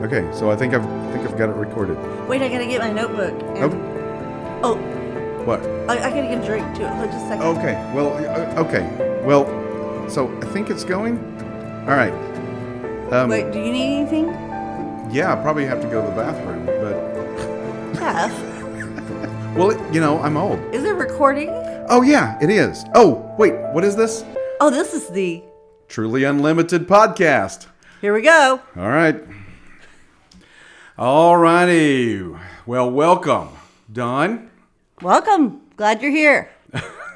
Okay, so I think I've I think I've got it recorded. Wait, I gotta get my notebook. and- Oh, What? I, I gotta get a drink too. Hold just a second. Okay. Well. uh, Okay. Well. So I think it's going. All right. Um, Wait, do you need anything? Yeah, I probably have to go to the bathroom, but Jeff, well, it, you know, I'm old. is it recording? Oh yeah, it is. Oh wait, what is this? Oh, this is the. Truly Unlimited podcast. Here we go. All right. All righty. Well, welcome, Don. Welcome. Glad you're here.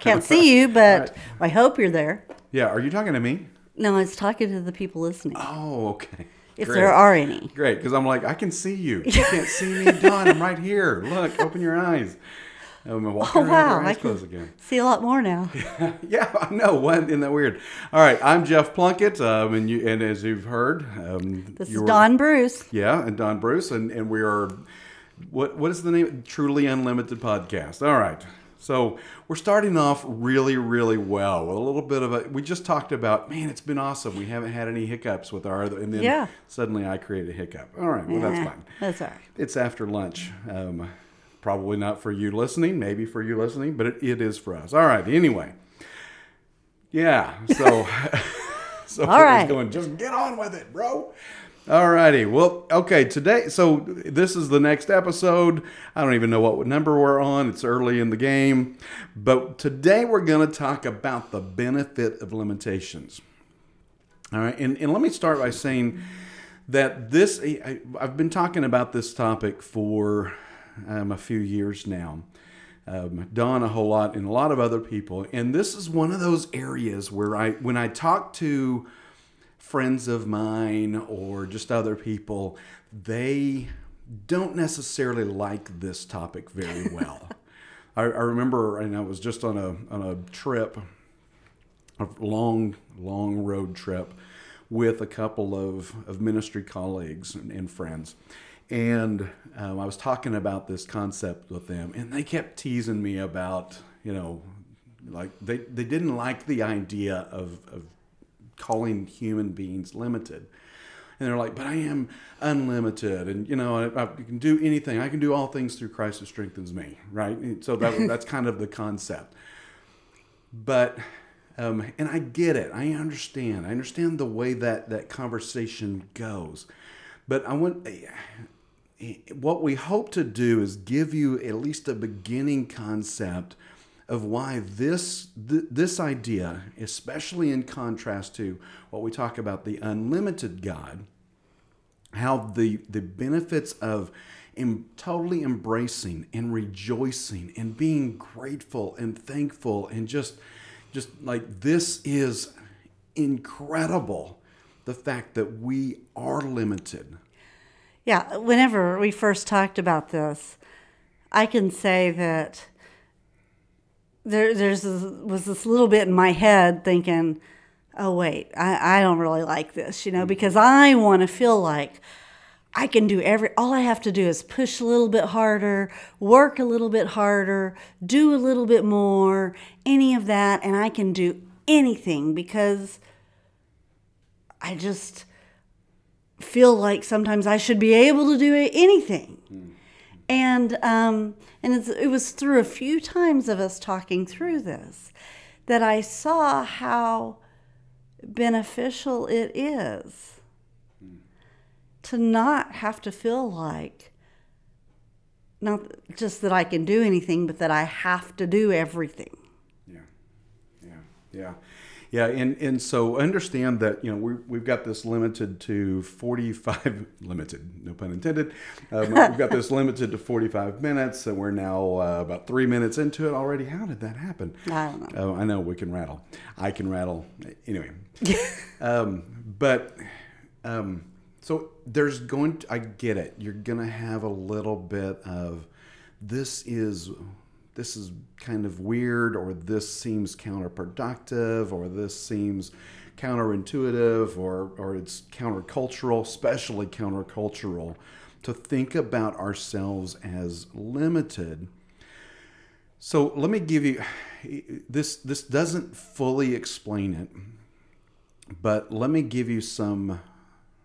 Can't see you, but I hope you're there. Yeah, are you talking to me? No, I was talking to the people listening, Oh, okay. if Great. there are any. Great, because I'm like, I can see you. You can't see me, Don. I'm right here. Look, open your eyes. I'm walking Oh around wow, with I eyes closed again. see a lot more now. Yeah, I know. What? Isn't that weird? All right, I'm Jeff Plunkett, um, and you, and as you've heard, um, This is Don Bruce. Yeah, and Don Bruce, and, and we are, what what is the name? Truly Unlimited Podcast. All right. So we're starting off really, really well with a little bit of a. We just talked about, man, it's been awesome. We haven't had any hiccups with our, and then Yeah. suddenly I created a hiccup. All right, well that's Eh, fine. That's all right. It's after lunch. Um, probably not for you listening, maybe for you listening, but it, it is for us. All right. Anyway, yeah. So, so All right. going. Just get on with it, bro. All righty. Well, okay. Today, so this is the next episode. I don't even know what number we're on. It's early in the game, but today we're going to talk about the benefit of limitations. All right, and, and let me start by saying that this, I, I've been talking about this topic for um, a few years now. Um, Don a whole lot and a lot of other people, and this is one of those areas where I, when I talk to friends of mine or just other people, they don't necessarily like this topic very well. I, I remember, and I was just on a on a trip a long, long road trip with a couple of, of ministry colleagues and, and friends. And um, I was talking about this concept with them, and they kept teasing me about, you know, like they, they didn't like the idea of, of calling human beings limited. And they're like, but I am unlimited, and you know, I, I can do anything. I can do all things through Christ who strengthens me, right? And so that, that's kind of the concept but um, and I get it. I understand. I understand the way that that conversation goes. But I want what we hope to do is give you at least a beginning concept of why this th- this idea, especially in contrast to what we talk about the unlimited God, how the the benefits of totally embracing and rejoicing and being grateful and thankful and just just like this is incredible the fact that we are limited Yeah, whenever we first talked about this, I can say that there there's this, was this little bit in my head thinking, "Oh wait, I, I don't really like this," you know, mm-hmm. because I want to feel like I can do every. All I have to do is push a little bit harder, work a little bit harder, do a little bit more, any of that, and I can do anything because I just feel like sometimes I should be able to do anything. And um, and it was through a few times of us talking through this that I saw how beneficial it is to not have to feel like not just that I can do anything, but that I have to do everything. Yeah, yeah, yeah, yeah. And and so understand that you know we we've got this limited to forty five limited, no pun intended. Um, we've got this limited to forty five minutes, and we're now uh, about three minutes into it already. How did that happen? I don't know. Oh, I know we can rattle. I can rattle. Anyway, um, but um, so there's going. To, I get it. You're gonna have a little bit of this is this is kind of weird, or this seems counterproductive, or this seems counterintuitive, or or it's countercultural, especially countercultural, to think about ourselves as limited. So let me give you this. This doesn't fully explain it, but let me give you some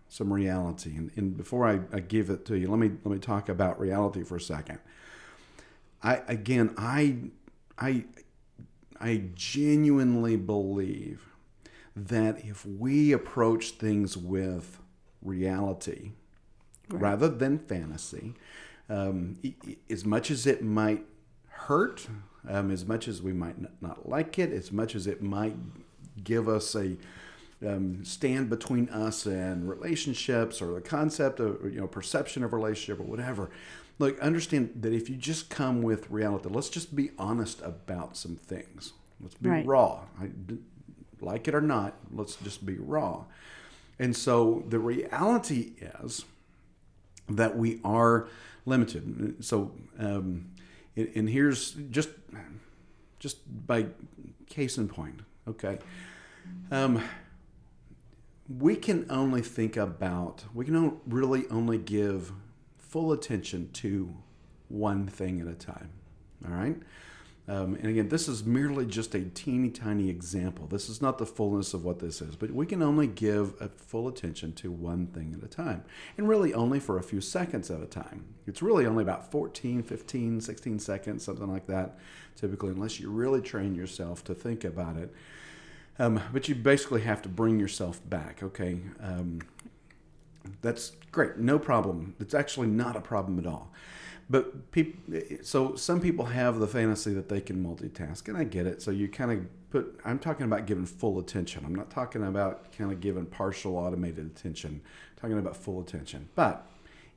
some reality. And, and before I, I give it to you, let me let me talk about reality for a second. I again I I I genuinely believe that if we approach things with reality Right. rather than fantasy, um, as much as it might hurt, um, as much as we might not like it, as much as it might give us a um, stand between us and relationships or the concept of you know perception of relationship or whatever. Look, understand that if you just come with reality, let's just be honest about some things. Let's be Right. raw. I, like it or not, let's just be raw. And so the reality is that we are limited. So, um, and and here's just just by case in point. Okay, um, we can only think about we can really only give full attention to one thing at a time. All right. Um, and again, this is merely just a teeny tiny example. This is not the fullness of what this is, but we can only give a full attention to one thing at a time, and really only for a few seconds at a time. It's really only about 14, 15, 16 seconds, something like that, typically, unless you really train yourself to think about it. Um, but you basically have to bring yourself back, okay? Um, that's great, no problem. It's actually not a problem at all. But people, so some people have the fantasy that they can multitask, and I get it. So you kind of put. I'm talking about giving full attention. I'm not talking about kind of giving partial automated attention. I'm talking about full attention. But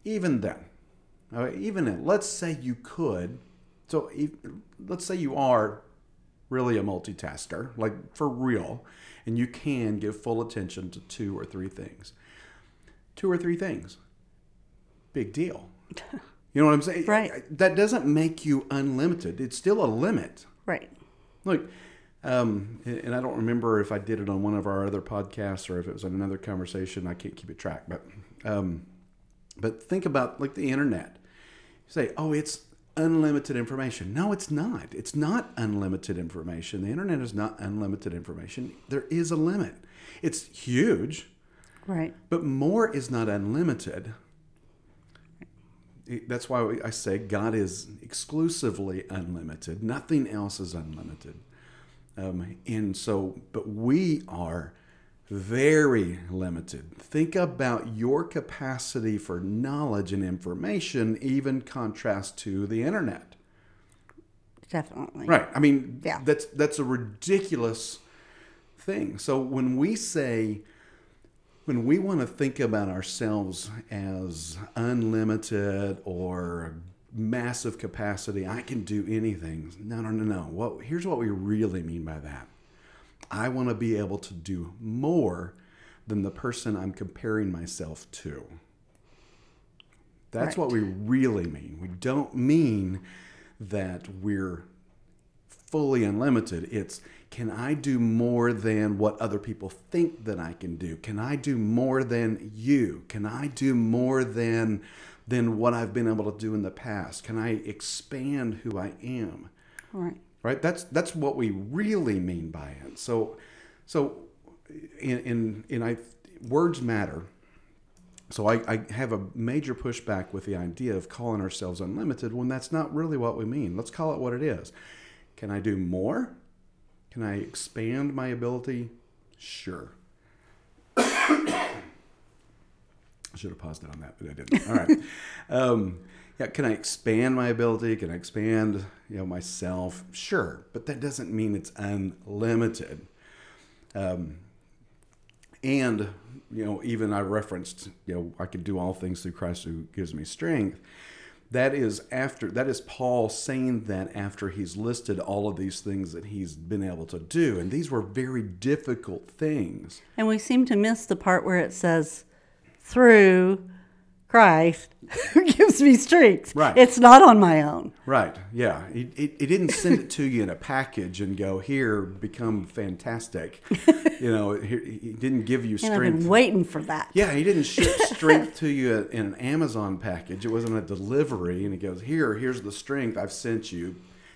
even then, even then, let's say you could. So if, let's say you are really a multitasker, like for real, and you can give full attention to two or three things. Two or three things. Big deal. You know what I'm saying? Right. That doesn't make you unlimited. It's still a limit. Right. Look, um, and I don't remember if I did it on one of our other podcasts or if it was on another conversation. I can't keep it track, but um, but think about like the internet. You say, oh, it's unlimited information. No, it's not. It's not unlimited information. The internet is not unlimited information. There is a limit. It's huge, Right. but more is not unlimited. That's why I say God is exclusively unlimited. Nothing else is unlimited. Um, and so, but we are very limited. Think about your capacity for knowledge and information, even contrast to the internet. Definitely. Right. I mean, Yeah. that's that's a ridiculous thing. So when we say when we want to think about ourselves as unlimited or massive capacity, I can do anything. No, no, no, no. What here's what we really mean by that. I want to be able to do more than the person I'm comparing myself to. That's Right. what we really mean. We don't mean that we're fully unlimited. It's can I do more than what other people think that I can do? Can I do more than you? Can I do more than than what I've been able to do in the past? Can I expand who I am? Right. right that's that's what we really mean by it so so in in, in i words matter so I, I have a major pushback with the idea of calling ourselves unlimited when that's not really what we mean let's call it what it is can i do more can i expand my ability sure I should have paused it on that, but I didn't. All right. Um, yeah, can I expand my ability? Can I expand, you know, myself? Sure, but that doesn't mean it's unlimited. Um, and you know, even I referenced, you know, I can do all things through Christ who gives me strength. That is after that is Paul saying that after he's listed all of these things that he's been able to do, and these were very difficult things. And we seem to miss the part where it says, through Christ who gives me strength. Right. It's not on my own. Right. Yeah. He, he, he didn't send it to you in a package and go, here, become fantastic. you know, he, he didn't give you strength. And I've been waiting for that. Yeah, he didn't ship strength to you in an Amazon package. It wasn't a delivery. And he goes, here, here's the strength I've sent you.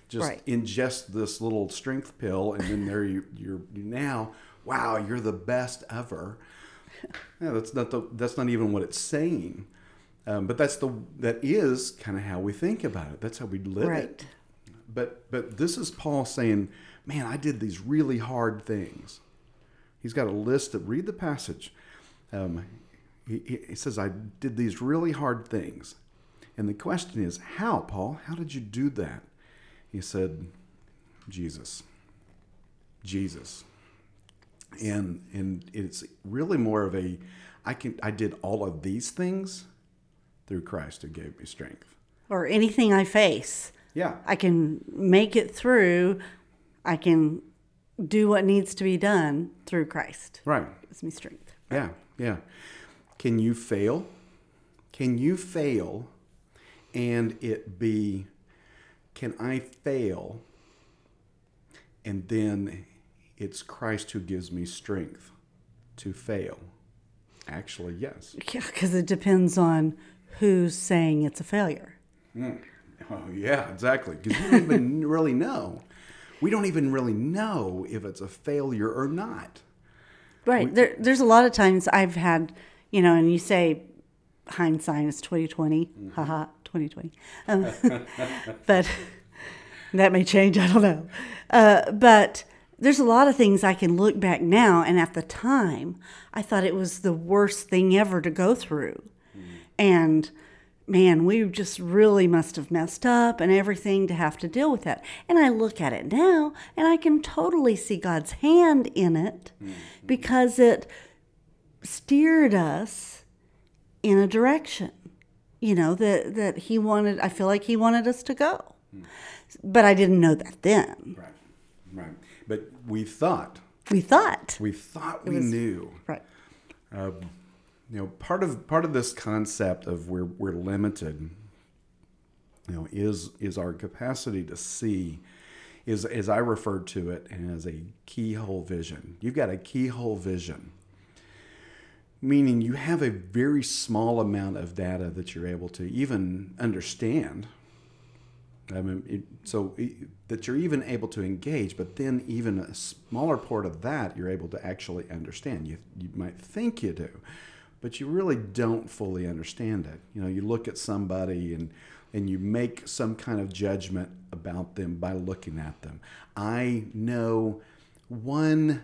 Just Right. ingest this little strength pill, and then there you, you're you now. Wow, you're the best ever. Yeah, that's not the, that's not even what it's saying. Um, but that's the that is kind of how we think about it. That's how we live Right. it. But but this is Paul saying, "Man, I did these really hard things." He's got a list of read the passage. Um, he, he he says, "I did these really hard things," and the question is, "How, Paul? How did you do that?" He said, "Jesus, Jesus." and and it's really more of a i can i did all of these things through christ who gave me strength. Or anything I face, yeah. I can make it through. I can do what needs to be done through Christ. right. Gives me strength. yeah yeah. Can you fail? Can you fail and it be can i fail and then it's christ who gives me strength to fail? Actually yes. Yeah, because it depends on who's saying it's a failure. Oh yeah, exactly. Because we don't even really know. We don't even really know if it's a failure or not. Right. there, there's a lot of times I've had, you know, and you say hindsight is 2020. Haha, 2020. Um, but that may change. I don't know. Uh, but there's a lot of things I can look back now, and at the time, I thought it was the worst thing ever to go through. And man, we just really must have messed up and everything to have to deal with that. And I look at it now and I can totally see God's hand in it mm-hmm. because it steered us in a direction, you know, that, that He wanted, I feel like He wanted us to go. Mm. But I didn't know that then. Right. Right. But we thought, We thought. we thought we was- knew. Right. You know, part of part of this concept of we're we're limited, you know, is is our capacity to see, is as I referred to it as a keyhole vision. You've got a keyhole vision. Meaning you have a very small amount of data that you're able to even understand. I mean, so that you're even able to engage, but then even a smaller part of that you're able to actually understand. You, you might think you do, but you really don't fully understand it. You know, you look at somebody and and you make some kind of judgment about them by looking at them. I know one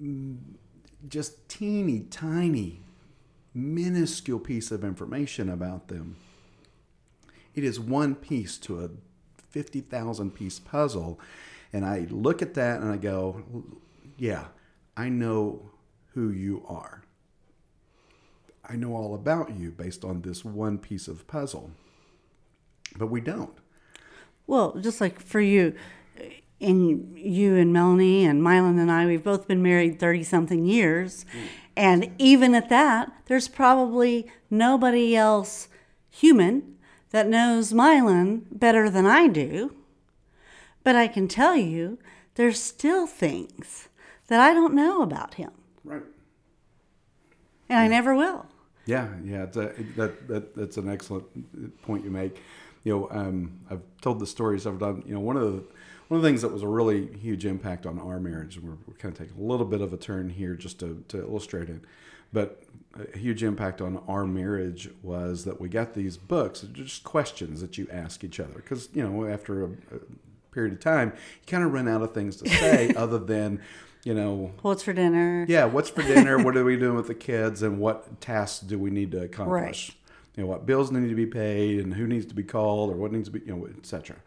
mm, just teeny tiny minuscule piece of information about them it is one piece to a 50,000 piece puzzle. And I look at that and I go, yeah, I know who you are. I know all about you based on this one piece of puzzle. But we don't. Well, just like for you, and you and Melanie and Mylan and I, we've both been married 30 something years. And even at that, there's probably nobody else human that knows Mylan better than I do. But I can tell you, there's still things that I don't know about him. Right. And I never will. Yeah, yeah, it's a, that, that that's an excellent point you make. You know, um, I've told the stories I've done. You know, one of the one of the things that was a really huge impact on our marriage. We're, we're kind of taking a little bit of a turn here just to, to illustrate it, but a huge impact on our marriage was that we got these books, just questions that you ask each other, because you know after a, a period of time, you kind of run out of things to say other than, you know, What's for dinner? yeah, what's for dinner? what are we doing with the kids? And what tasks do we need to accomplish? You know, what bills need to be paid and who needs to be called or what needs to be, you know, etc.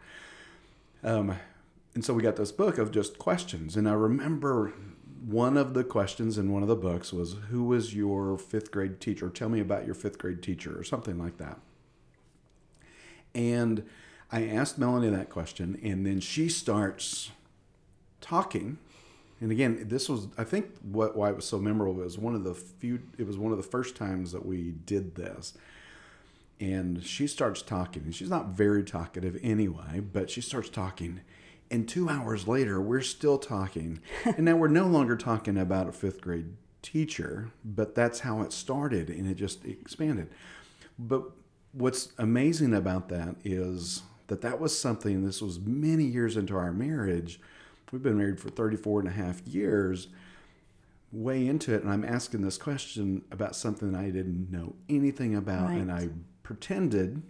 Um, and so we got this book of just questions. And I remember one of the questions in one of the books was, Who was your fifth grade teacher? Tell me about your fifth grade teacher or something like that. And I asked Melanie that question, and then she starts talking and again this was i think what why it was so memorable was one of the few it was one of the first times that we did this. And she starts talking and she's not very talkative anyway but she starts talking. And two hours later we're still talking. And now we're no longer talking about a fifth grade teacher but that's how it started and it just expanded. But what's amazing about that is that that was something this was many years into our marriage we've been married for 34 and a half years way into it and I'm asking this question about something I didn't know anything about, and I pretended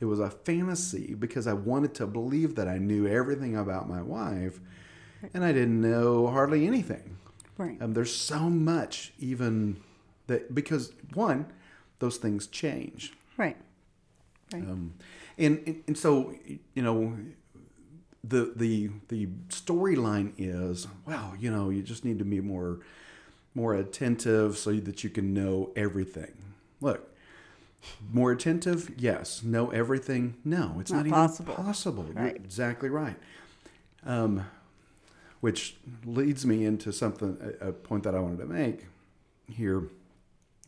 it was a fantasy because I wanted to believe that I knew everything about my wife, and I didn't know hardly anything. Right. Um, there's so much, even that because one, those things change. right. Right. Um, and, and and so you know, the the the storyline is well, you know, you just need to be more more attentive so that you can know everything. Look, more attentive, yes. Know everything, no. It's not, Not even possible. possible. You're Right. exactly right. Um, which leads me into something a, a point that I wanted to make here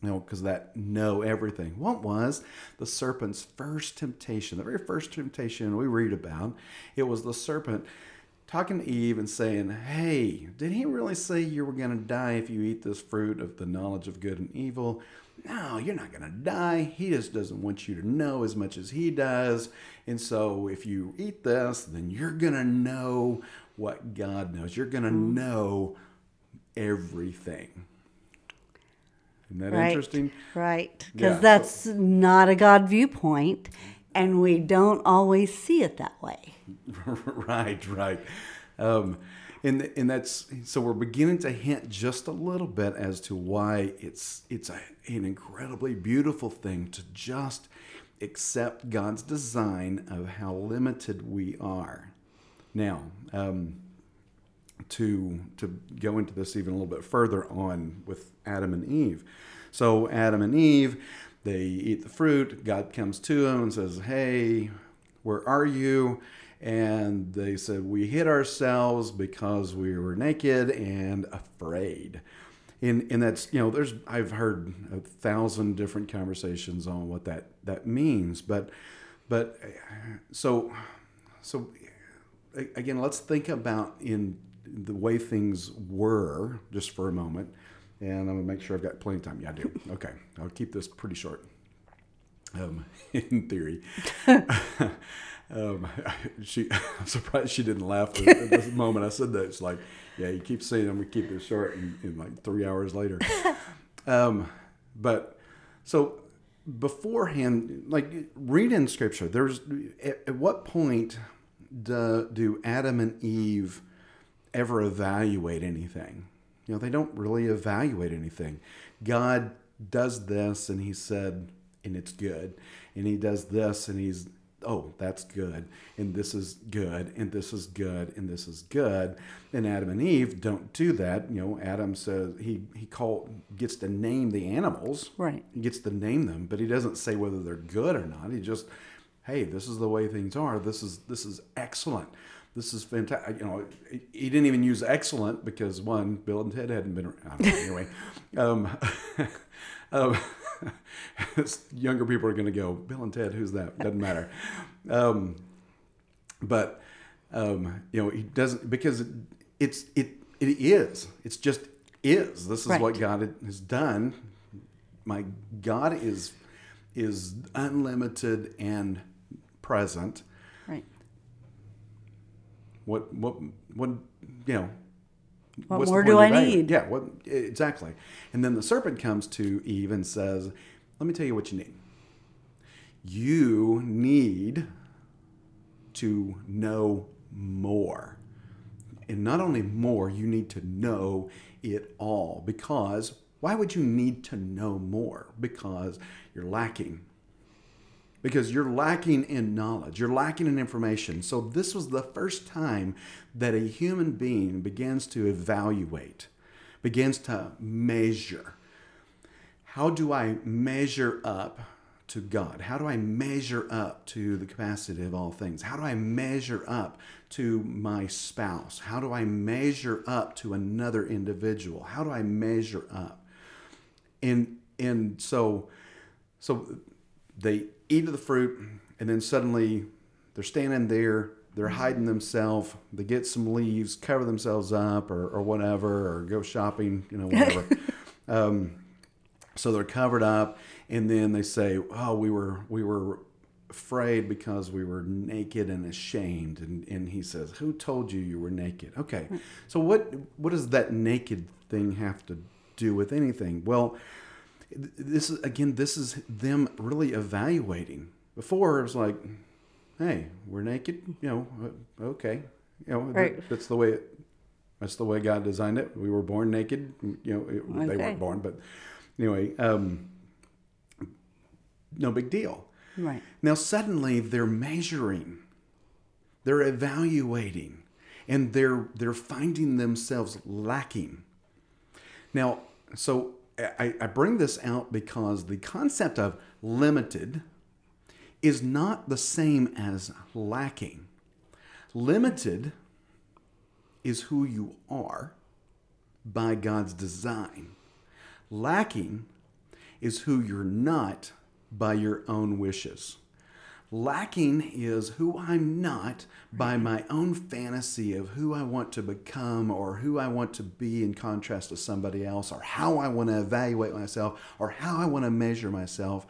you know, because that know everything. What was the serpent's first temptation? The very first temptation we read about, it was the serpent talking to Eve and saying, Hey, did he really say you were going to die if you eat this fruit of the knowledge of good and evil? No, you're not going to die. He just doesn't want you to know as much as he does. And so if you eat this, then you're going to know what God knows. You're going to mm. know everything. Isn't that Right. interesting? Right. Because Yeah. that's not a God viewpoint, and we don't always see it that way. right, right. Um, and and that's so we're beginning to hint just a little bit as to why it's it's a, an incredibly beautiful thing to just accept God's design of how limited we are. Now, um, to to go into this even a little bit further on with Adam and Eve. So Adam and Eve, they eat the fruit. God comes to them and says, "Hey, where are you?" And they said, "We hid ourselves because we were naked and afraid." And and that's you know, there's I've heard a thousand different conversations on what that that means, but but so so again, let's think about in the way things were just for a moment. And I'm gonna make sure I've got plenty of time. Yeah, I do. Okay, I'll keep this pretty short. Um, in theory, um, she. I'm surprised she didn't laugh at, at this moment. I said that it's like, yeah, you keep saying I'm gonna keep this short, and, and like three hours later. Um, but so beforehand, like read in scripture. There's at, at what point do, do Adam and Eve ever evaluate anything? You know, they don't really evaluate anything. God does this, and He said, and it's good, and He does this, and He's oh, that's good, and this is good, and this is good, and this is good. And Adam and Eve don't do that. You know, Adam says he he call gets to name the animals, Right. he gets to name them, but he doesn't say whether they're good or not. He just, hey, this is the way things are. This is this is excellent. This is fantastic. You know, he didn't even use excellent because one, Bill and Ted hadn't been. around. know, anyway, um, um, younger people are going to go, Bill and Ted, who's that? Doesn't matter. Um, but um, you know, he doesn't because it, it's it it is. It's just is. This is what God has done. My God is is unlimited and present. What what what you know? What more do I evaluating? need? Yeah. What exactly? And then the serpent comes to Eve and says, "Let me tell you what you need. You need to know more." And not only more, you need to know it all. Because why would you need to know more? Because you're lacking. Because you're lacking in knowledge, you're lacking in information. So, this was the first time that a human being begins to evaluate, begins to measure. How do I measure up to God? How do I measure up to the capacity of all things? How do I measure up to my spouse? How do I measure up to another individual? How do I measure up? And and so so they eat of the fruit and then suddenly they're standing there they're hiding themselves they get some leaves cover themselves up or, or whatever or go shopping you know whatever. Um, so they're covered up and then they say oh we were we were afraid because we were naked and ashamed and, and he says who told you you were naked? Okay. So what what does that naked thing have to do with anything? Well this is again this is them really evaluating before it was like hey we're naked you know uh, okay you know Right. that, that's the way it that's the way god designed it we were born naked you know it, they weren't born but anyway um no big deal Right. now, suddenly they're measuring, they're evaluating, and they're they're finding themselves lacking. Now, so I, I bring this out because the concept of limited is not the same as lacking. Limited is who you are by God's design. Lacking is who you're not by your own wishes. Lacking is who I'm not by mm-hmm. my own fantasy of who I want to become or who I want to be in contrast to somebody else or how I want to evaluate myself or how I want to measure myself.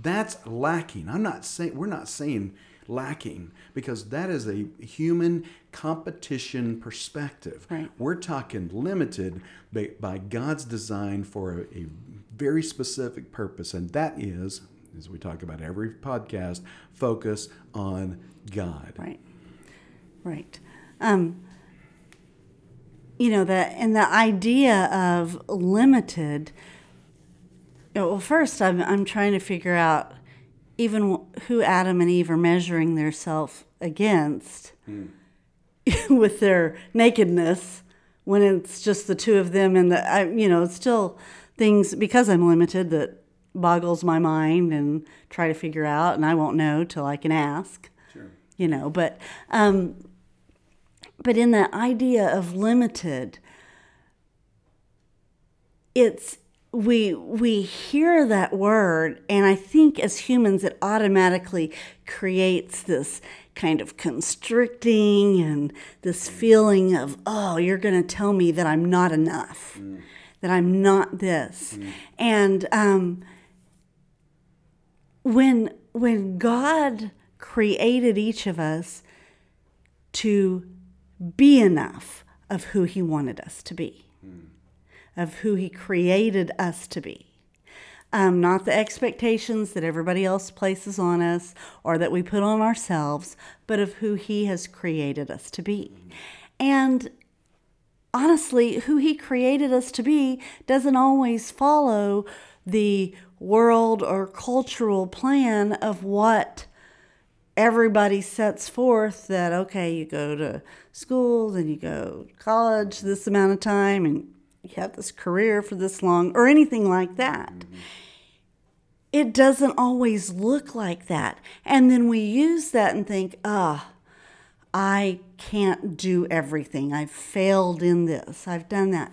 That's lacking. I'm not saying we're not saying lacking because that is a human competition perspective. Right. We're talking limited by, by God's design for a, a very specific purpose, and that is, as we talk about every podcast, focus on God. Right. Right. Um, you know that and the idea of limited you know, well first I'm I'm trying to figure out even who Adam and Eve are measuring their self against with their nakedness when it's just the two of them and the I, you know it's still things because I'm limited that boggles my mind and try to figure out and I won't know till I can ask Sure. you know but um but in the idea of limited it's we we hear that word and i think as humans it automatically creates this kind of constricting and this feeling of oh you're going to tell me that i'm not enough that i'm not this. And um when when god created each of us to be enough of who he wanted us to be, of who he created us to be. Um, not the expectations that everybody else places on us or that we put on ourselves, but of who he has created us to be. And honestly, who he created us to be doesn't always follow the world or cultural plan of what everybody sets forth that okay you go to school then you go to college this amount of time and you have this career for this long or anything like that. It doesn't always look like that. And then we use that and think ah i can't do everything. I've failed in this. I've done that.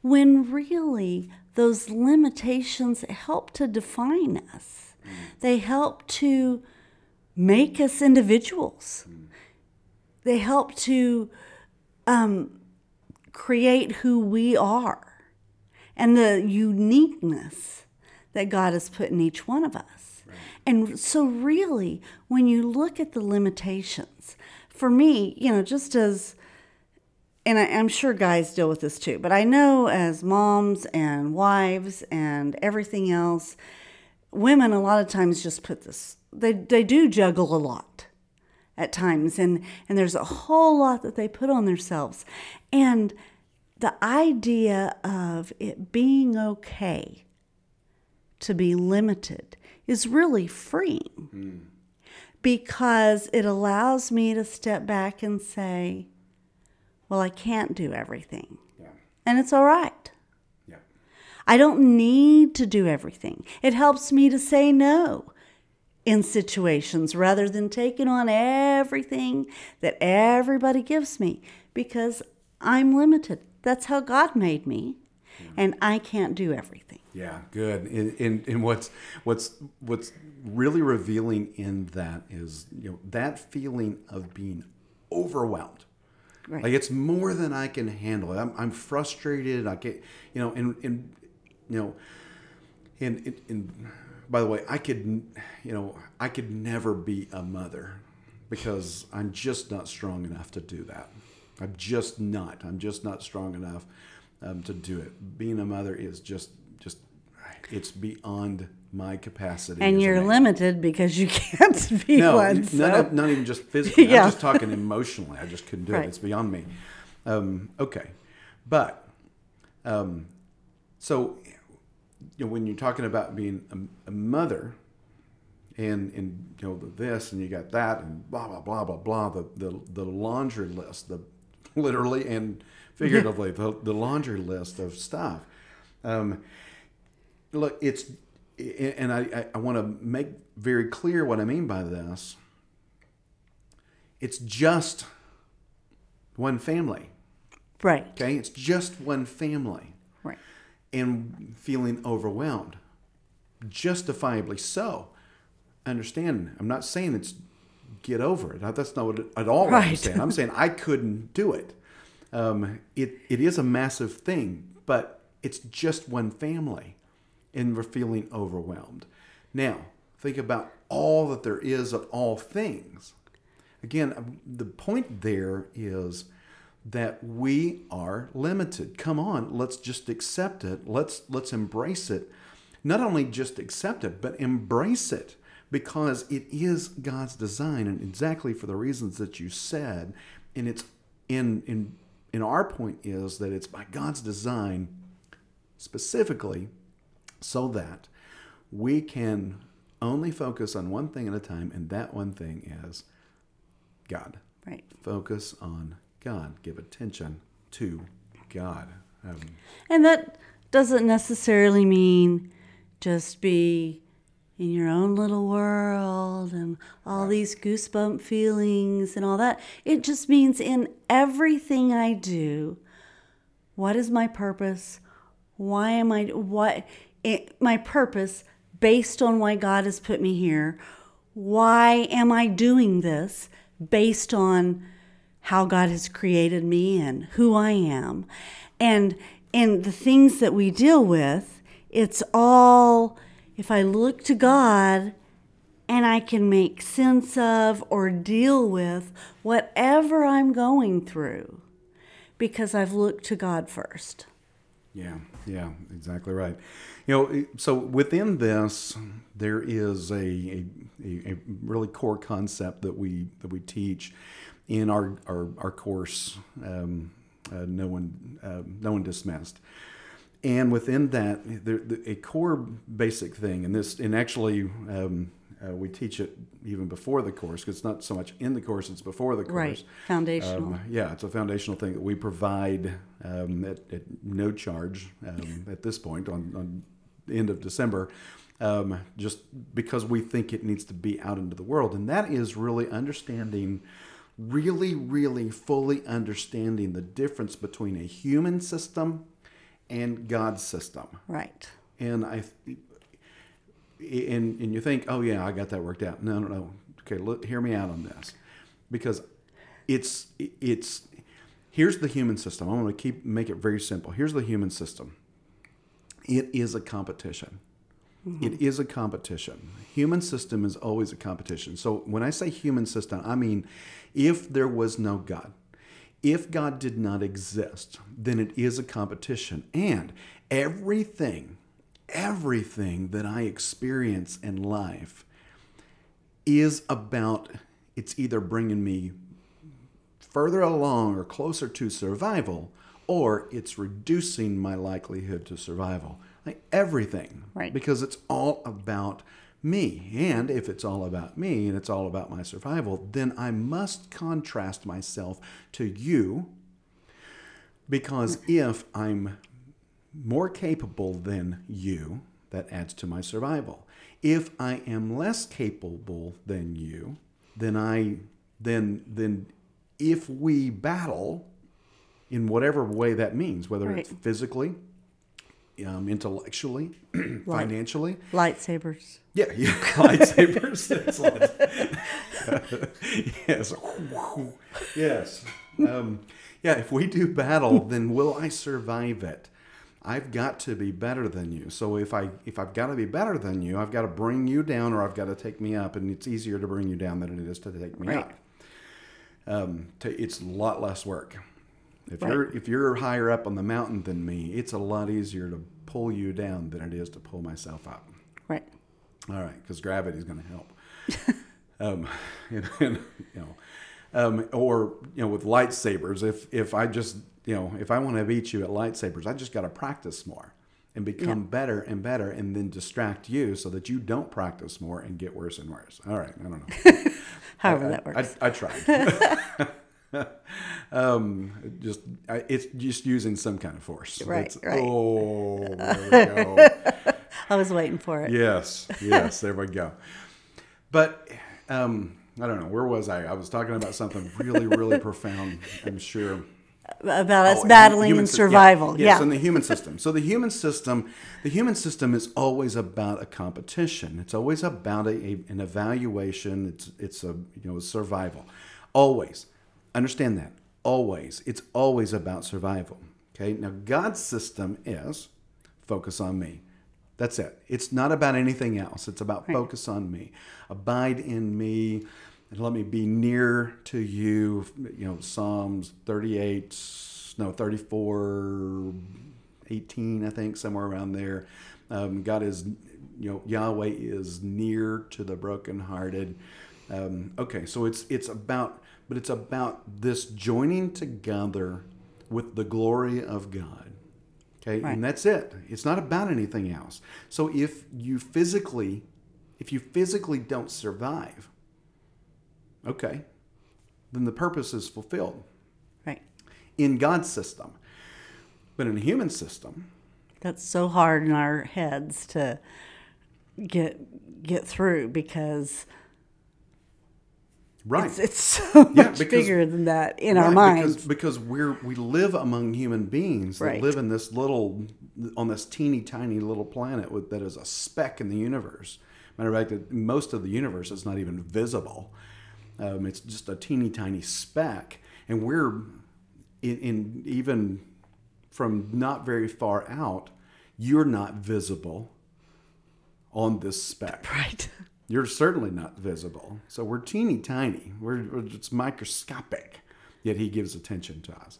When really those limitations help to define us they help to make us individuals. They help to um, create who we are and the uniqueness that God has put in each one of us. And so, really, when you look at the limitations, for me, you know, just as, and I, I'm sure guys deal with this too, but I know as moms and wives and everything else, women a lot of times just put this they they do juggle a lot at times and and there's a whole lot that they put on themselves. And the idea of it being okay to be limited is really freeing hmm. because it allows me to step back and say well I can't do everything Yeah. and it's all right Yeah. I don't need to do everything. It helps me to say no in situations rather than taking on everything that everybody gives me because I'm limited. That's how God made me, and I can't do everything. Yeah, good. And, and, and what's what's what's really revealing in that is you know that feeling of being overwhelmed. Right. Like it's more than I can handle. I'm, I'm frustrated. I get you know and and you know and, and, by the way, I could, you know, I could never be a mother because I'm just not strong enough to do that. I'm just not. I'm just not strong enough um, to do it. Being a mother is just, just, it's beyond my capacity. And you're limited because you can't be no, one. so- not, not even just physically. Yeah. I'm just talking emotionally. I just couldn't do Right. it. It's beyond me. Um, okay, but um, so you know, when you're talking about being a, a mother, and and you know this and you got that and blah blah blah blah blah the the, the laundry list, the literally and figuratively the, the laundry list of stuff. Um, look, it's and I, I, want to make very clear what I mean by this. It's just one family, right. okay? It's just one family, Right. and feeling overwhelmed, justifiably so. Understand? I'm not saying it's get over it. That's not what at all. What I'm saying. I'm saying I couldn't do it. Um, it it is a massive thing, but it's just one family, and we're feeling overwhelmed. Now think about all that there is of all things. Again, um, the point there is that we are limited. Come on, let's just accept it. Let's let's embrace it. Not only just accept it, but embrace it because it is God's design and exactly for the reasons that you said. And it's in in in our point is that it's by God's design specifically so that we can only focus on one thing at a time, and that one thing is God. Right. Focus on God. Give attention to God. Um, And that doesn't necessarily mean just be in your own little world and all these goosebump feelings and all that. It just means in everything I do, what is my purpose? Why am I what it, my purpose based on why God has put me here? Why am I doing this based on how God has created me and who I am? And and the things that we deal with, it's all if I look to God and I can make sense of or deal with whatever I'm going through because I've looked to God first. Yeah, yeah, exactly right. You know, so within this, there is a, a, a a really core concept that we that we teach in our our, our course. Um, uh, no one uh, no one dismissed. And within that, there, the, a core basic thing, and this, and actually, um, uh, we teach it even before the course because it's not so much in the course; it's before the course. Right. Foundational. Um, yeah, it's a foundational thing that we provide um, at, at no charge um, at this point on, on the end of December, um, just because we think it needs to be out into the world. And that is really understanding, really, really fully understanding the difference between a human system and God's system. right. And I, and, and you think, oh yeah, I got that worked out. No, no, no. Okay, look, hear me out on this, because it's it's here's the human system. I'm going to keep make it very simple. Here's the human system. It is a competition. Mm-hmm. It is a competition. Human system is always a competition. So when I say human system, I mean if there was no God, if God did not exist, then it is a competition. And everything, everything that I experience in life is about, it's either bringing me further along or closer to survival, or it's reducing my likelihood to survival. Like everything. Right. Because it's all about me. And if it's all about me and it's all about my survival, then I must contrast myself to you because if I'm more capable than you, that adds to my survival. If I am less capable than you, then I then then if we battle in whatever way that means, whether it's physically, um, intellectually, financially, Lightsabers. yeah, yeah, lightsabers. Yes, yes. Um, yeah, if we do battle, then will I survive it? I've got to be better than you. So if I if I've got to be better than you, I've got to bring you down or I've got to take me up, and it's easier to bring you down than it is to take me Right. up. Um, to, it's a lot less work. If Right. you're if you're higher up on the mountain than me, it's a lot easier to pull you down than it is to pull myself up. Right. All right, because gravity's going to help. um, and, and, you know, um, or you know, with lightsabers, if if I just you know, if I want to beat you at lightsabers, I just got to practice more and become Yeah. better and better, and then distract you so that you don't practice more and get worse and worse. All right, I don't know. However I, that works. I, I tried. um, just I, it's just using some kind of force. Right, It's- right. Oh, there we go. I was waiting for it. Yes, yes, there we go. But um, I don't know where was I? I was talking about something really, really profound. I'm sure. About us Oh, battling and sys- yeah, survival. Yes, Yeah. in the human system. So the human system, the human system is always about a competition. It's always about a, a- an evaluation. It's it's a you know survival. Always, understand that. Always, it's always about survival. Okay. Now God's system is focus on me. That's it. It's not about anything else. It's about focus on me. Abide in me and let me be near to you. You know, Psalms 38, no, 34, 18, I think, somewhere around there. Um, God is, you know, Yahweh is near to the brokenhearted. Um, okay, so it's it's about, but it's about this joining together with the glory of God. Okay, Right. and that's it. It's not about anything else. So if you physically, if you physically don't survive, okay, then the purpose is fulfilled Right. in God's system. But in a human system, That's so hard in our heads to get get through because right? it's, it's so Yeah, much because- bigger than that in our Right, minds. because, because we're we live among human beings that Right. live in this little on this teeny tiny little planet with, that is a speck in the universe. Matter of fact, most of the universe is not even visible. Um, it's just a teeny tiny speck, and we're in, in even from not very far out. You're not visible on this speck. right. You're certainly not visible. So we're teeny tiny. We're, we're it's microscopic. Yet he gives attention to us.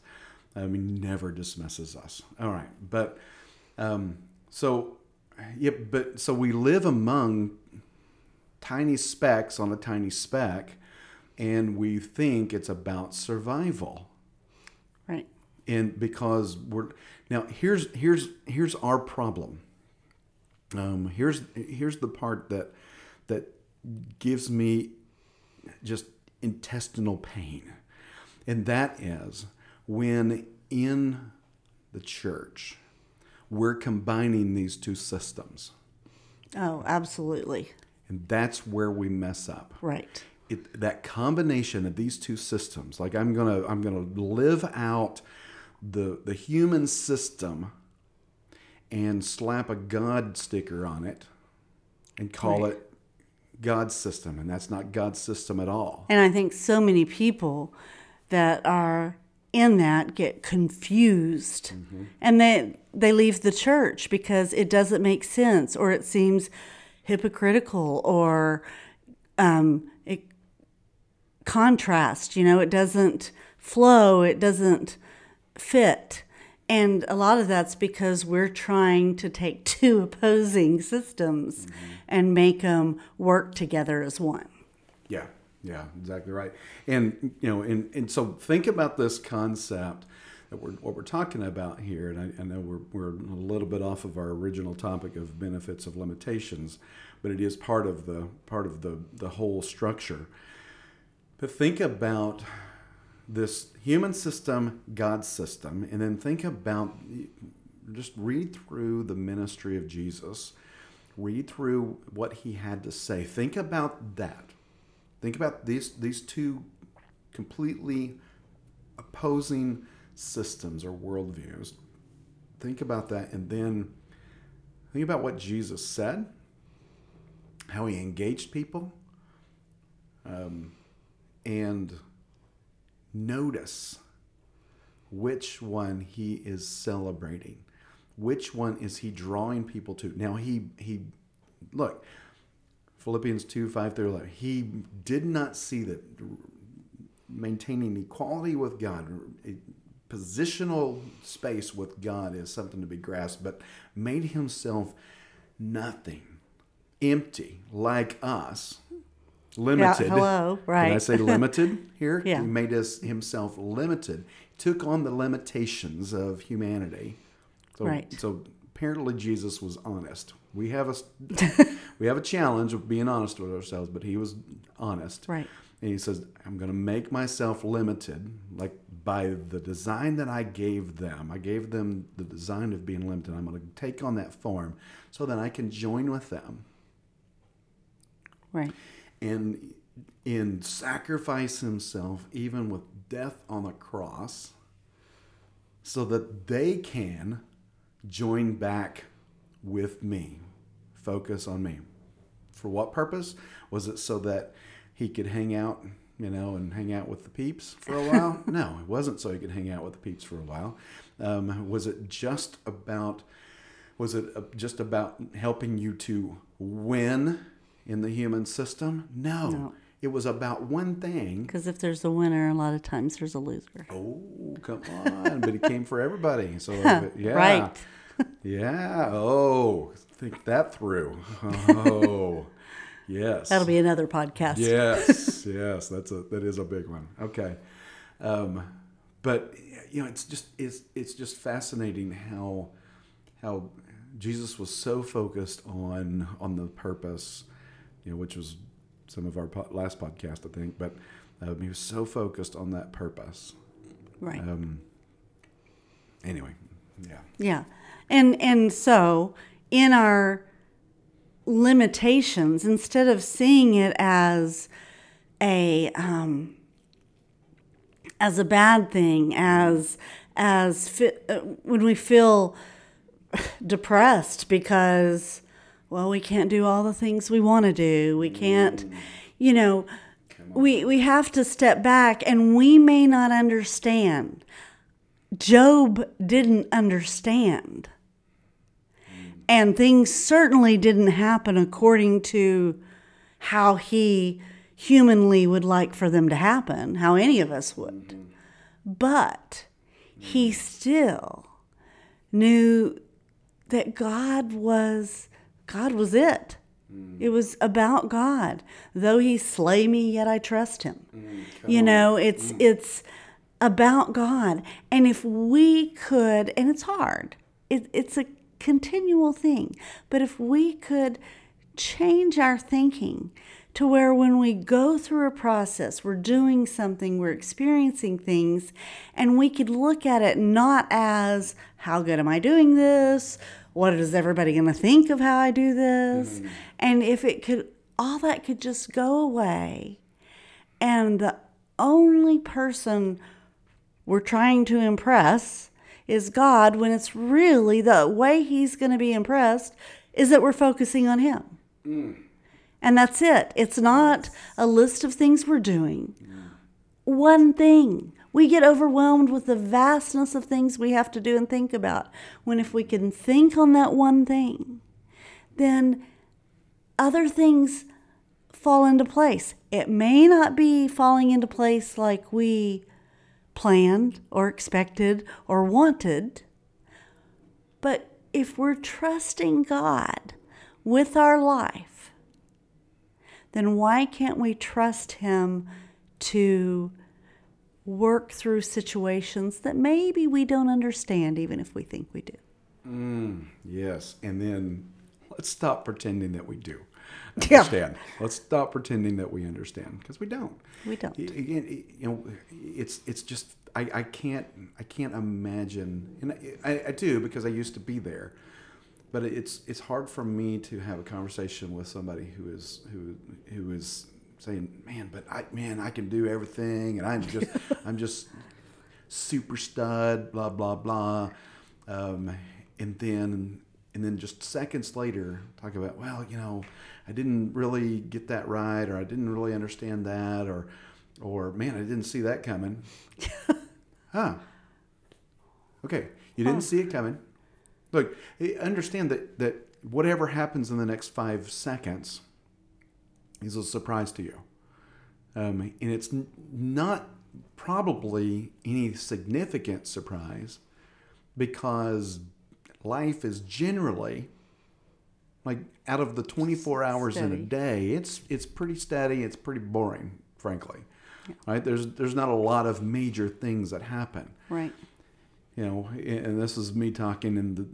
I mean, never dismisses us. All right, but um, so yeah, but so we live among tiny specks on a tiny speck, and we think it's about survival Right. and because we're now here's here's here's our problem um, here's here's the part that that gives me just intestinal pain and that is when in the church we're combining these two systems Oh, absolutely. and that's where we mess up Right. it, that combination of these two systems like i'm gonna i'm gonna live out the the human system and slap a god sticker on it and call Right. it god's system and that's not god's system at all. And I think so many people that are in that get confused. And they they leave the church because it doesn't make sense or it seems hypocritical or um, it contrast you know it doesn't flow it doesn't fit and a lot of that's because we're trying to take two opposing systems mm-hmm. and make them work together as one Yeah, yeah, exactly right. And you know, and, and so think about this concept that we're what we're talking about here. And I, I know we're we're a little bit off of our original topic of benefits of limitations, but it is part of the part of the the whole structure. But think about this human system, God's system, and then think about just read through the ministry of Jesus. Read through what he had to say. Think about that. Think about these these two completely opposing systems or worldviews. Think about that and then think about what Jesus said, how he engaged people, um, and notice which one he is celebrating. which one is he drawing people to? Now he he look Philippians two five through eleven. He did not see that maintaining equality with God, positional space with God is something to be grasped, but made himself nothing, empty, like us, limited. Yeah, hello, right. Did I say limited here? Yeah. He made us himself limited. Took on the limitations of humanity. So, Right. So apparently Jesus was honest. We have a we have a challenge of being honest with ourselves, but he was honest. Right. And he says, I'm going to make myself limited, like by the design that I gave them. I gave them the design of being limited. I'm going to take on that form so that I can join with them Right. And in sacrifice himself, even with death on the cross, so that they can join back with me, focus on me. For what purpose? Was it so that he could hang out, you know, and hang out with the peeps for a while? no, it wasn't so he could hang out with the peeps for a while. Um, was it just about? Was it uh, just about helping you to win in the human system? No. No. It was about one thing. Because if there's a winner, a lot of times there's a loser. Oh, come on. but it came for everybody. So, yeah. Right. Yeah. Oh, think that through. Oh, yes. That'll be another podcast. Yes, yes, that's a that is a big one. Okay, um, but you know, it's just it's it's just fascinating how how Jesus was so focused on on the purpose, you know, which was some of our po- last podcast, I think. But um, he was so focused on that purpose. Right. Um, anyway, yeah, Yeah. And and so in our limitations, instead of seeing it as a um, as a bad thing, as as fi- uh, when we feel depressed because well we can't do all the things we want to do. We can't mm. you know we we have to step back and we may not understand. Job didn't understand. Mm. And things certainly didn't happen according to how he humanly would like for them to happen, how any of us would. Mm-hmm. But he mm. still knew that God was God was it. It was about God. Though he slay me, yet I trust him. Mm, you know, it's mm. it's about God. And if we could, and it's hard, it, it's a continual thing, but if we could change our thinking to where when we go through a process, we're doing something, we're experiencing things, and we could look at it not as, how good am I doing this? What is everybody going to think of how I do this? Mm-hmm. And if it could, all that could just go away, and the only person we're trying to impress is God when it's really the way He's going to be impressed is that we're focusing on Him. Mm. And that's it. It's not a list of things we're doing. Mm. One thing. We get overwhelmed with the vastness of things we have to do and think about. When if we can think on that one thing, then other things fall into place. It may not be falling into place like we planned or expected or wanted, but if we're trusting God with our life, then why can't we trust Him to work through situations that maybe we don't understand, even if we think we do? Mm, yes. And then let's stop pretending that we do Yeah. understand. Let's stop pretending that we understand because we don't. We don't. Again, you know, it's it's just I, I can't I can't imagine, and I, I do because I used to be there, but it's it's hard for me to have a conversation with somebody who is who who is saying, man, but I man I can do everything, and I'm just I'm just super stud, blah blah blah, um, and then and then just seconds later talk about well you know I didn't really get that right or I didn't really understand that or or man I didn't see that coming, huh? Okay, you didn't see it coming. Look, understand that that whatever happens in the next five seconds is a surprise to you, um, and it's n- not probably any significant surprise because life is generally like out of the 24 hours in a day it's it's pretty steady it's pretty boring frankly. Right? There's there's not a lot of major things that happen. Right. you know and this is me talking in the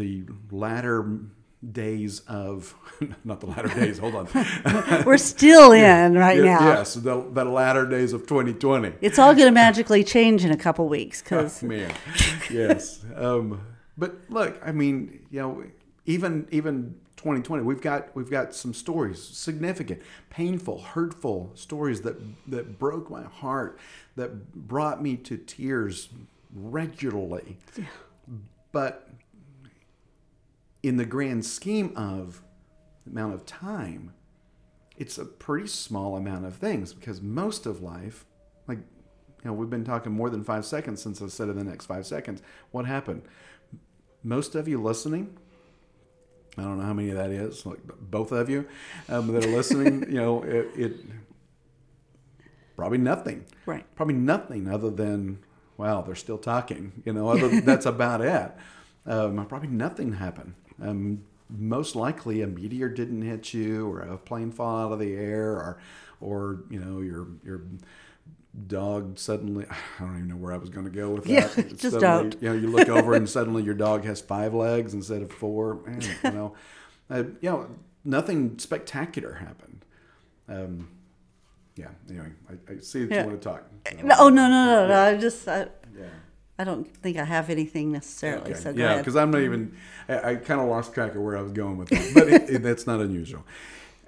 the latter days of not the latter days hold on. We're still in right Yeah, now. yes the, the latter days of 2020 It's all going to magically change in a couple weeks because man. Yes um, but look i mean you know even even 2020 we've got we've got some stories significant painful hurtful stories that that broke my heart that brought me to tears regularly. But in the grand scheme of the amount of time it's a pretty small amount of things because most of life like you know we've been talking more than five seconds since i said in the next five seconds. What happened? Most of you listening i don't know how many of that is like both of you um, that are listening you know it, it probably nothing. Right. probably nothing other than wow they're still talking you know other, that's about it. Um, probably nothing happened um, most likely a meteor didn't hit you or a plane fall out of the air or or you know your your dog suddenly I don't even know where I was going to go with that. Yeah, just Suddenly, don't. You know, you look over and suddenly your dog has five legs instead of four. Man, you know, uh, you know, nothing spectacular happened. Um, yeah. Anyway, I, I see that Yeah. you want to talk. no, oh no no no no! I just I, Yeah. I don't think I have anything necessarily. Okay. So yeah, because I'm not even. I, I kind of lost track of where I was going with that, but it, it, that's not unusual.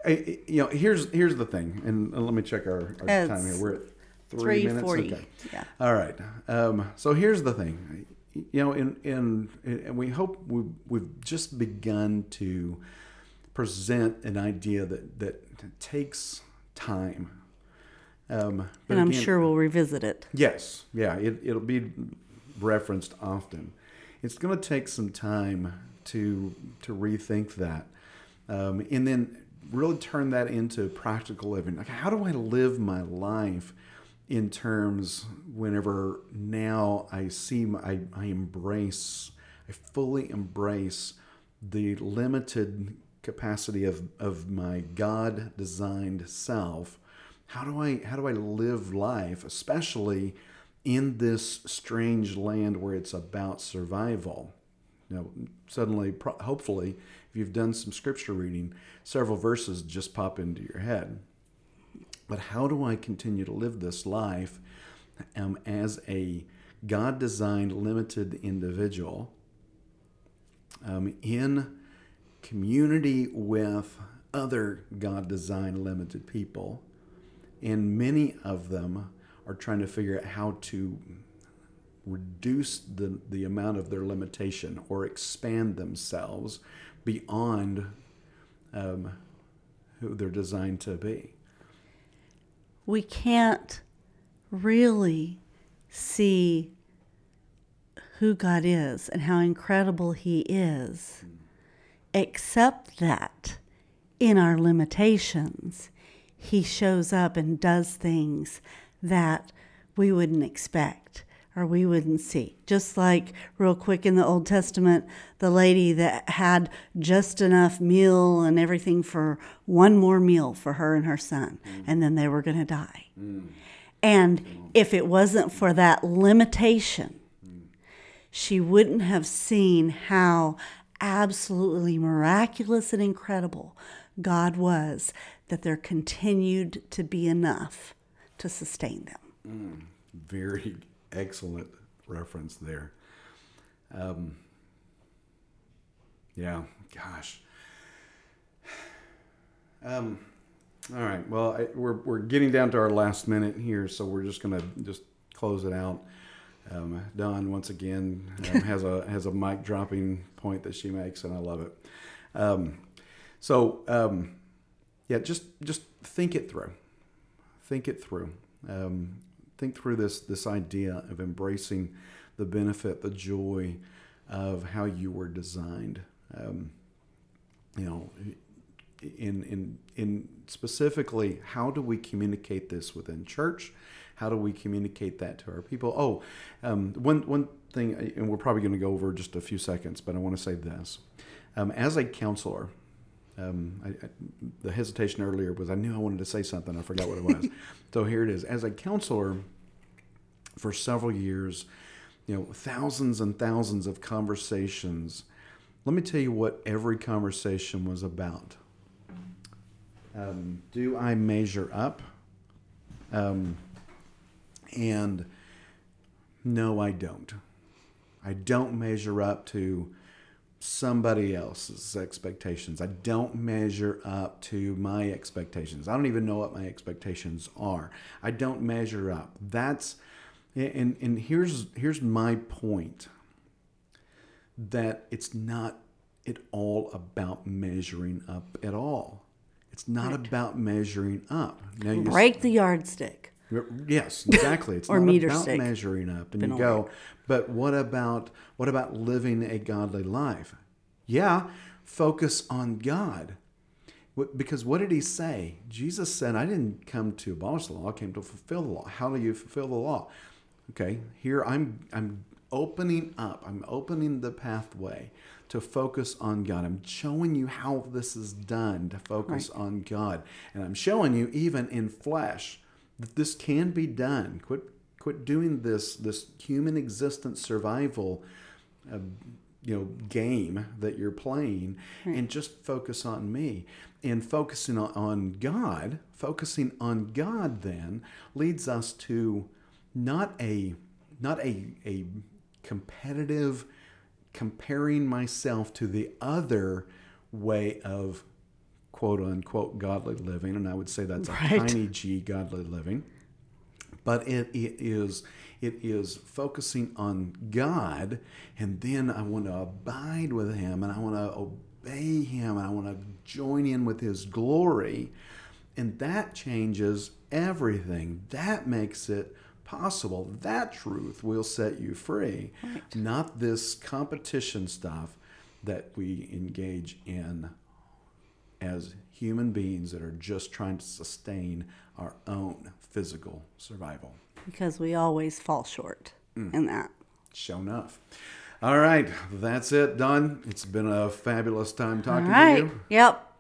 I, you know, here's here's the thing, and let me check our, our time here. We're at three minutes. Okay. Yeah. All right. Um, so here's the thing. You know, in in and we hope we we've just begun to present an idea that that takes time. Um, but and I'm again- sure we'll revisit it. Yes, yeah, it, it'll be referenced often. It's going to take some time to to rethink that, um, and then really turn that into practical living. Like, how do I live my life in terms whenever now I see my, I, I embrace, I fully embrace the limited capacity of, of my God designed self how do I how do I live life, especially in this strange land where it's about survival? Now, suddenly, hopefully, if you've done some scripture reading, several verses just pop into your head. But how do I continue to live this life um, as a God designed, limited individual um, in community with other God designed, limited people? and many of them are trying to figure out how to reduce the, the amount of their limitation or expand themselves beyond um, who they're designed to be. we can't really see who God is and how incredible He is, except that in our limitations, He shows up and does things that we wouldn't expect or we wouldn't see. Just like, real quick in the Old Testament, the lady that had just enough meal and everything for one more meal for her and her son, mm. and then they were going to die. Mm. And mm. if it wasn't for that limitation, she wouldn't have seen how absolutely miraculous and incredible God was that there continued to be enough to sustain them. Very excellent reference there. Um, yeah, gosh. Um, all right. Well, I, we're, we're getting down to our last minute here, so we're just gonna just close it out. Um, Dawn once again um, has a has a mic dropping point that she makes, and I love it. Um, so um, yeah, just just think it through. Think it through. Um, think through this this idea of embracing the benefit, the joy of how you were designed. Um, you know, in in in specifically, how do we communicate this within church? How do we communicate that to our people? Oh, um, one one thing, and we're probably going to go over just a few seconds, but I want to say this: um, as a counselor. Um, I, I, the hesitation earlier was I knew I wanted to say something. I forgot what it was. so here it is. As a counselor, for several years, you know, thousands and thousands of conversations. Let me tell you what every conversation was about. Um, do I measure up? Um, and no, I don't. I don't measure up to somebody else's expectations. I don't measure up to my expectations. I don't even know what my expectations are. I don't measure up. That's and and here's here's my point that it's not at all about measuring up at all. It's not right. about measuring up. Now you break the yardstick. Yes, exactly. It's or not meter about stick. measuring up. And Been you go, but what about what about living a godly life? Yeah, focus on God. Because what did he say? Jesus said, I didn't come to abolish the law, I came to fulfill the law. How do you fulfill the law? Okay, here I'm I'm opening up, I'm opening the pathway to focus on God. I'm showing you how this is done to focus right. on God. And I'm showing you even in flesh that this can be done. Quit quit doing this this human existence survival uh, you know game that you're playing right. and just focus on me and focusing on, on god focusing on god then leads us to not a not a a competitive comparing myself to the other way of quote unquote godly living, and I would say that's right. a tiny g godly living. But it, it is it is focusing on God, and then I want to abide with Him, and I want to obey Him, and I want to join in with His glory, and that changes everything. That makes it possible. That truth will set you free, right. not this competition stuff that we engage in as human beings that are just trying to sustain our own physical survival. Because we always fall short mm. in that. Sure enough. All right, that's it, done. It's been a fabulous time talking to you. Yep.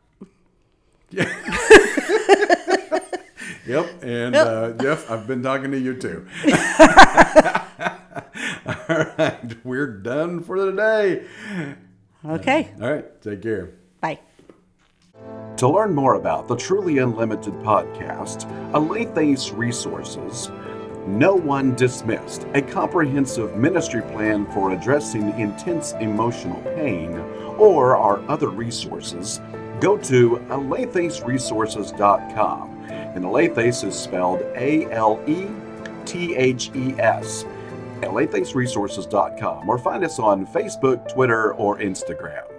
Yeah. yep. And yep. Uh, Jeff, I've been talking to you too. All right, we're done for the day. Okay. All right, take care. Bye. To learn more about the Truly Unlimited podcast, Alethes Resources, No One Dismissed, a comprehensive ministry plan for addressing intense emotional pain, or our other resources, go to alethesresources.com. And Alethes is spelled A L E T H E S. Alethesresources.com or find us on Facebook, Twitter, or Instagram.